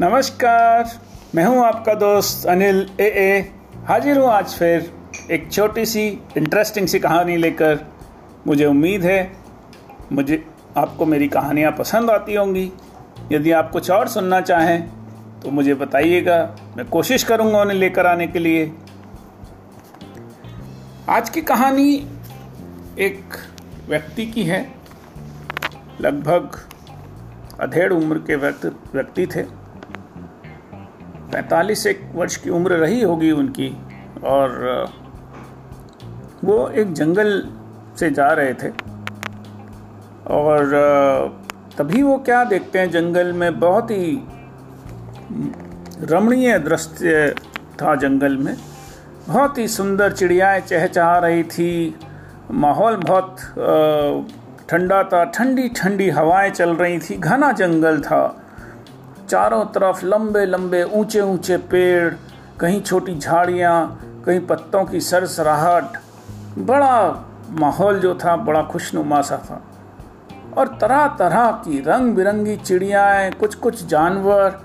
नमस्कार। मैं हूँ आपका दोस्त अनिल ए ए। हाजिर हूँ आज फिर एक छोटी सी इंटरेस्टिंग सी कहानी लेकर। मुझे उम्मीद है, मुझे, आपको मेरी कहानियाँ पसंद आती होंगी। यदि आप कुछ और सुनना चाहें तो मुझे बताइएगा। मैं कोशिश करूँगा उन्हें लेकर आने के लिए। आज की कहानी एक व्यक्ति की है। लगभग अधेड़ उम्र के व्यक्ति थे। पैंतालीस एक वर्ष की उम्र रही होगी उनकी, और, वो एक जंगल से जा रहे थे। और, तभी वो क्या देखते हैं, जंगल में बहुत ही रमणीय दृश्य था जंगल में। बहुत ही सुंदर चिड़ियाएँ चहचहा रही थी, माहौल बहुत ठंडा था ठंडी ठंडी हवाएँ चल रही थी, घना जंगल था। चारों तरफ़ लंबे लंबे ऊँचे ऊँचे पेड़, कहीं छोटी झाड़ियाँ, कहीं पत्तों की सरसराहट। बड़ा माहौल जो था, बड़ा खुशनुमा सा था। और तरह तरह की रंग बिरंगी चिड़ियाएँ कुछ कुछ जानवर,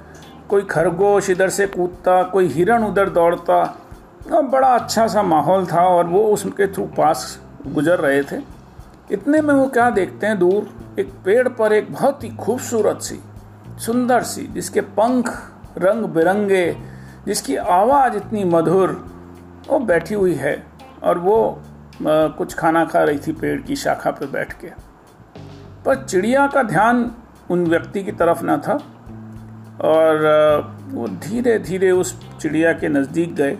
कोई खरगोश इधर से कूदता, कोई हिरण उधर दौड़ता। और बड़ा अच्छा सा माहौल था और वो उसके थ्रू पास गुजर रहे थे। इतने में वो क्या देखते हैं दूर? एक पेड़ पर एक बहुत ही खूबसूरत सी सुंदर सी जिसके पंख रंग बिरंगे जिसकी आवाज़ इतनी मधुर वो बैठी हुई है और वो आ, कुछ खाना खा रही थी पेड़ की शाखा पर बैठ के। पर चिड़िया का ध्यान उन व्यक्ति की तरफ़ ना था और वो धीरे धीरे उस चिड़िया के नज़दीक गए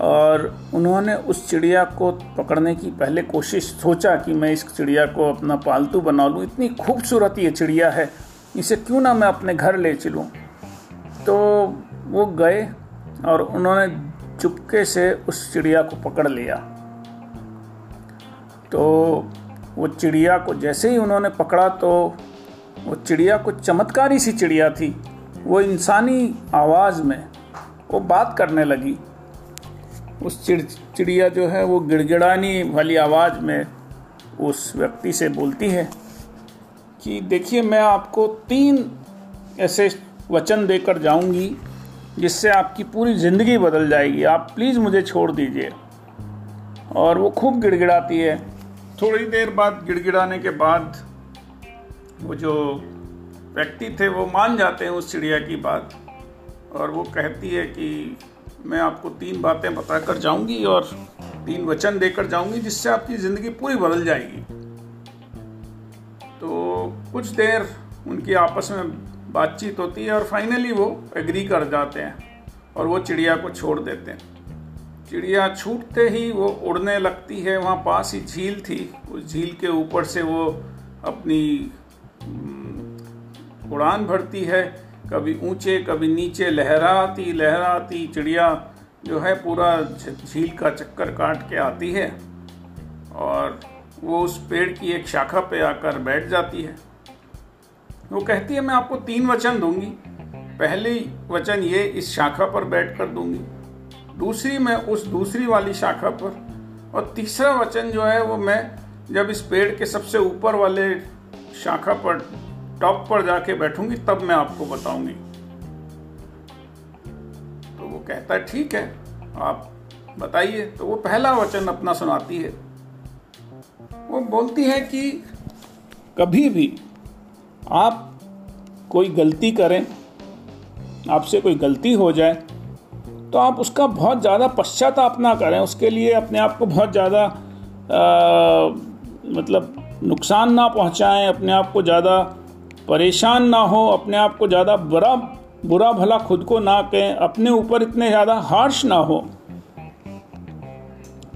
और उन्होंने उस चिड़िया को पकड़ने की पहले कोशिश सोचा कि मैं इस चिड़िया को अपना पालतू बना लूँ। इतनी खूबसूरत ये चिड़िया है। इसे क्यों ना मैं अपने घर ले चलूँ? तो वो गए और उन्होंने चुपके से उस चिड़िया को पकड़ लिया। तो वो चिड़िया को जैसे ही उन्होंने पकड़ा तो वो चिड़िया को चमत्कारी सी चिड़िया थी। वो इंसानी आवाज़ में वो बात करने लगी। उस चिड़, चिड़िया जो है वो गिड़गिड़ानी वाली आवाज़ में उस व्यक्ति से बोलती है कि देखिए, मैं आपको तीन ऐसे वचन देकर जाऊँगी जिससे आपकी पूरी ज़िंदगी बदल जाएगी। आप प्लीज़ मुझे छोड़ दीजिए। और वो खूब गिड़गिड़ाती है। थोड़ी देर बाद गिड़गिड़ाने के बाद वो जो व्यक्ति थे, वो मान जाते हैं उस चिड़िया की बात। और वो कहती है कि मैं आपको तीन बातें बताकर जाऊँगी और तीन वचन देकर जाऊँगी जिससे आपकी ज़िंदगी पूरी बदल जाएगी। कुछ देर उनकी आपस में बातचीत होती है और फाइनली वो एग्री कर जाते हैं और वो चिड़िया को छोड़ देते हैं। चिड़िया छूटते ही वो उड़ने लगती है, वहाँ पास ही झील थी। उस झील के ऊपर से वो अपनी उड़ान भरती है। कभी ऊँचे, कभी नीचे लहराती लहराती चिड़िया जो है पूरा झील का चक्कर काट के आती है और वो उस पेड़ की एक शाखा पे आकर बैठ जाती है। वो कहती है, मैं आपको तीन वचन दूँगी। पहली वचन ये, इस शाखा पर बैठ कर दूँगी। दूसरी, मैं उस दूसरी वाली शाखा पर। और तीसरा वचन जो है, वो मैं जब इस पेड़ के सबसे ऊपर वाले शाखा पर, टॉप पर जाके बैठूँगी, तब मैं आपको बताऊँगी। तो वो कहता है, ठीक है, आप बताइए। तो वो पहला वचन अपना सुनाती है। वो बोलती है कि कभी भी आप कोई गलती करें, आपसे कोई गलती हो जाए तो आप उसका बहुत ज़्यादा पश्चाताप ना करें। उसके लिए अपने आप को बहुत ज़्यादा मतलब नुकसान ना पहुंचाएँ, अपने आप को ज़्यादा परेशान ना हो, अपने आप को ज़्यादा बुरा बुरा भला खुद को ना कहें, अपने ऊपर इतने ज़्यादा हार्श ना हो।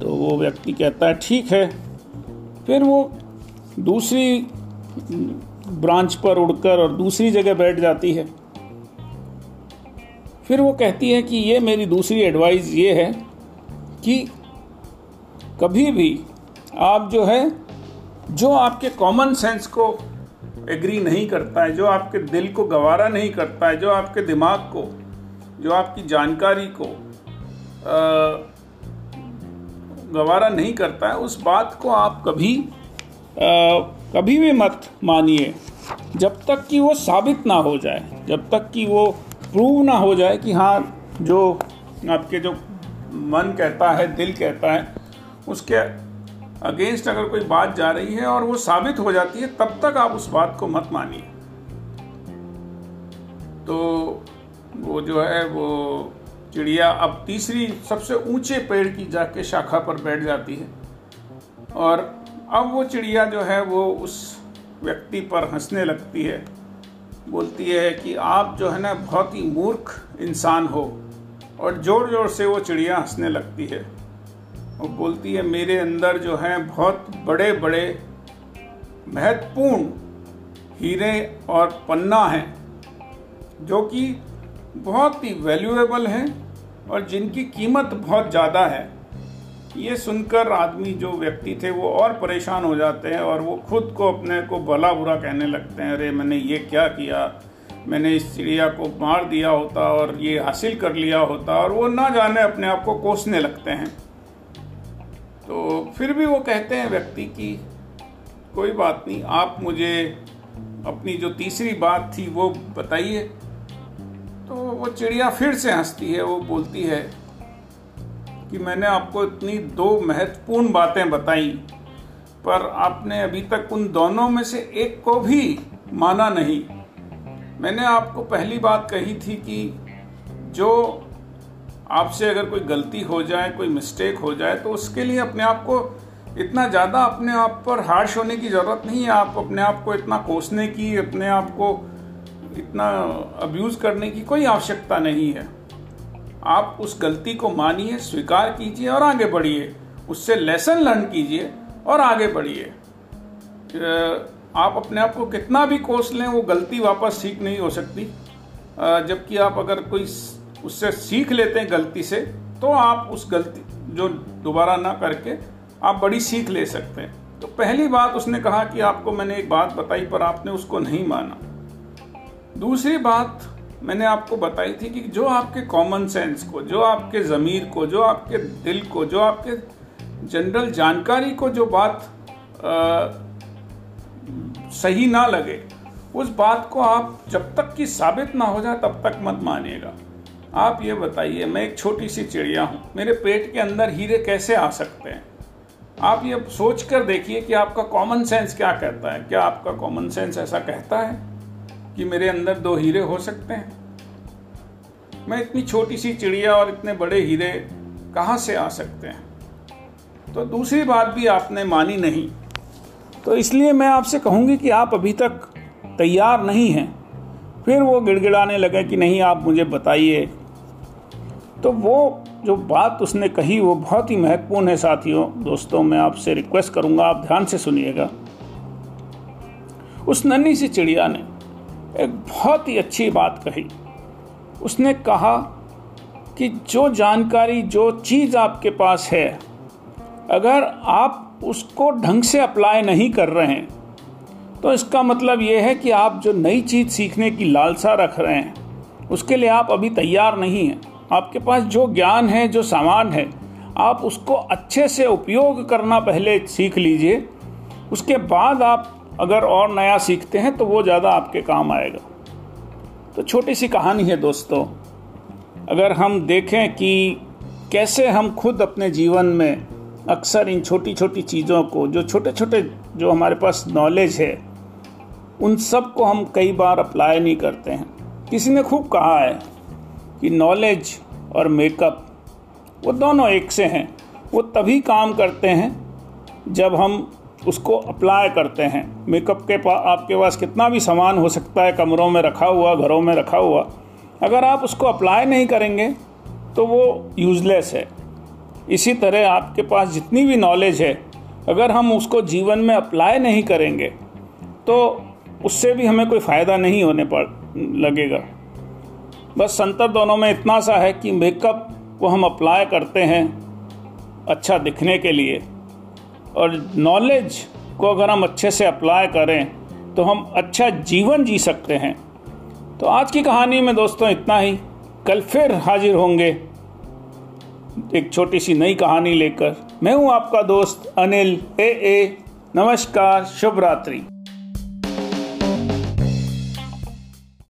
तो वो व्यक्ति कहता है, ठीक है। फिर वो दूसरी ब्रांच पर उड़कर और दूसरी जगह बैठ जाती है। फिर वो कहती है कि ये मेरी दूसरी एडवाइस ये है कि कभी भी आप जो है जो आपके कॉमन सेंस को एग्री नहीं करता है जो आपके दिल को गवारा नहीं करता है जो आपके दिमाग को जो आपकी जानकारी को आ, गवारा नहीं करता है उस बात को आप कभी आ, कभी भी मत मानिए, जब तक कि वो साबित ना हो जाए, जब तक कि वो प्रूव ना हो जाए कि हाँ जो आपके जो मन कहता है, दिल कहता है, उसके अगेंस्ट अगर कोई बात जा रही है और वो साबित हो जाती है, तब तक आप उस बात को मत मानिए। तो वो जो है, वो चिड़िया अब तीसरी सबसे ऊँचे पेड़ की जाके शाखा पर बैठ जाती है और अब वो चिड़िया जो है वो उस व्यक्ति पर हंसने लगती है। बोलती है कि आप जो है ना बहुत ही मूर्ख इंसान हो और ज़ोर ज़ोर से वो चिड़िया हंसने लगती है। और बोलती है, मेरे अंदर जो है बहुत बड़े बड़े महत्वपूर्ण हीरे और पन्ना हैं, जो कि बहुत ही वैल्यूएबल हैं और जिनकी कीमत बहुत ज़्यादा है। ये सुनकर आदमी जो व्यक्ति थे वो और परेशान हो जाते हैं और वो खुद को अपने को भला बुरा कहने लगते हैं, अरे, मैंने ये क्या किया? मैंने इस चिड़िया को मार दिया होता और ये हासिल कर लिया होता और वो ना जाने अपने आप को कोसने लगते हैं। तो फिर भी वो कहते हैं व्यक्ति की, कोई बात नहीं, आप मुझे अपनी जो तीसरी बात थी वो बताइए। तो वो चिड़िया फिर से हंसती है, वो बोलती है कि मैंने आपको इतनी दो महत्वपूर्ण बातें बताई, पर आपने अभी तक उन दोनों में से एक को भी माना नहीं। मैंने आपको पहली बात कही थी कि जो आपसे अगर कोई गलती हो जाए, कोई मिस्टेक हो जाए तो उसके लिए अपने आप को इतना ज़्यादा अपने आप पर हार्श होने की ज़रूरत नहीं है। आप अपने आप को इतना कोसने की, अपने आप को इतना अब्यूज़ करने की कोई आवश्यकता नहीं है। आप उस गलती को मानिए, स्वीकार कीजिए और आगे बढ़िए। उससे लेसन लर्न कीजिए और आगे बढ़िए। आप अपने आप को कितना भी कोस लें, वो गलती वापस सीख नहीं हो सकती। जबकि आप अगर कोई उससे सीख लेते हैं गलती से तो आप उस गलती जो दोबारा ना करके आप बड़ी सीख ले सकते हैं। तो पहली बात उसने कहा कि आपको मैंने एक बात बताई पर आपने उसको नहीं माना। दूसरी बात मैंने आपको बताई थी कि जो आपके कॉमन सेंस को जो आपके ज़मीर को जो आपके दिल को जो आपके जनरल जानकारी को जो बात आ, सही ना लगे उस बात को आप जब तक कि साबित ना हो जाए तब तक मत मानिएगा। आप ये बताइए मैं एक छोटी सी चिड़िया हूँ मेरे पेट के अंदर हीरे कैसे आ सकते हैं? आप ये सोच कर देखिए कि आपका कॉमन सेंस क्या कहता है। क्या आपका कॉमन सेंस ऐसा कहता है? कि मेरे अंदर दो हीरे हो सकते हैं। मैं इतनी छोटी सी चिड़िया और इतने बड़े हीरे कहाँ से आ सकते हैं? तो दूसरी बात भी आपने मानी नहीं। तो इसलिए मैं आपसे कहूँगी कि आप अभी तक तैयार नहीं हैं। फिर वो गिड़गिड़ाने लगे कि नहीं, आप मुझे बताइए। तो वो जो बात उसने कही, वो बहुत ही महत्वपूर्ण है साथियों। दोस्तों, मैं आपसे रिक्वेस्ट करूँगा, आप ध्यान से सुनिएगा। उस नन्ही सी चिड़िया ने एक बहुत ही अच्छी बात कही। उसने कहा कि जो जानकारी, जो चीज़ आपके पास है, अगर आप उसको ढंग से अप्लाई नहीं कर रहे हैं तो इसका मतलब ये है कि आप जो नई चीज़ सीखने की लालसा रख रहे हैं, उसके लिए आप अभी तैयार नहीं हैं। आपके पास जो ज्ञान है, जो सामान है, आप उसको अच्छे से उपयोग करना पहले सीख लीजिए। उसके बाद आप अगर और नया सीखते हैं तो वो ज़्यादा आपके काम आएगा। तो छोटी सी कहानी है दोस्तों, अगर हम देखें कि कैसे हम खुद अपने जीवन में अक्सर इन छोटी छोटी चीज़ों को, जो छोटे छोटे जो हमारे पास नॉलेज है, उन सबको हम कई बार अप्लाई नहीं करते हैं। किसी ने खूब कहा है कि नॉलेज और मेकअप वो दोनों एक से हैं। वो तभी काम करते हैं जब हम उसको अप्लाई करते हैं। मेकअप के पास आपके पास कितना भी सामान हो सकता है, कमरों में रखा हुआ, घरों में रखा हुआ, अगर आप उसको अप्लाई नहीं करेंगे तो वो यूज़लेस है। इसी तरह आपके पास जितनी भी नॉलेज है, अगर हम उसको जीवन में अप्लाई नहीं करेंगे तो उससे भी हमें कोई फ़ायदा नहीं होने पर लगेगा। बस संतर दोनों में इतना सा है कि मेकअप को हम अप्लाई करते हैं अच्छा दिखने के लिए। और नॉलेज को अगर हम अच्छे से अप्लाई करें तो हम अच्छा जीवन जी सकते हैं। तो आज की कहानी में दोस्तों इतना ही। कल फिर हाजिर होंगे एक छोटी सी नई कहानी लेकर। मैं हूँ आपका दोस्त अनिल, ए ए, नमस्कार, शुभ रात्रि।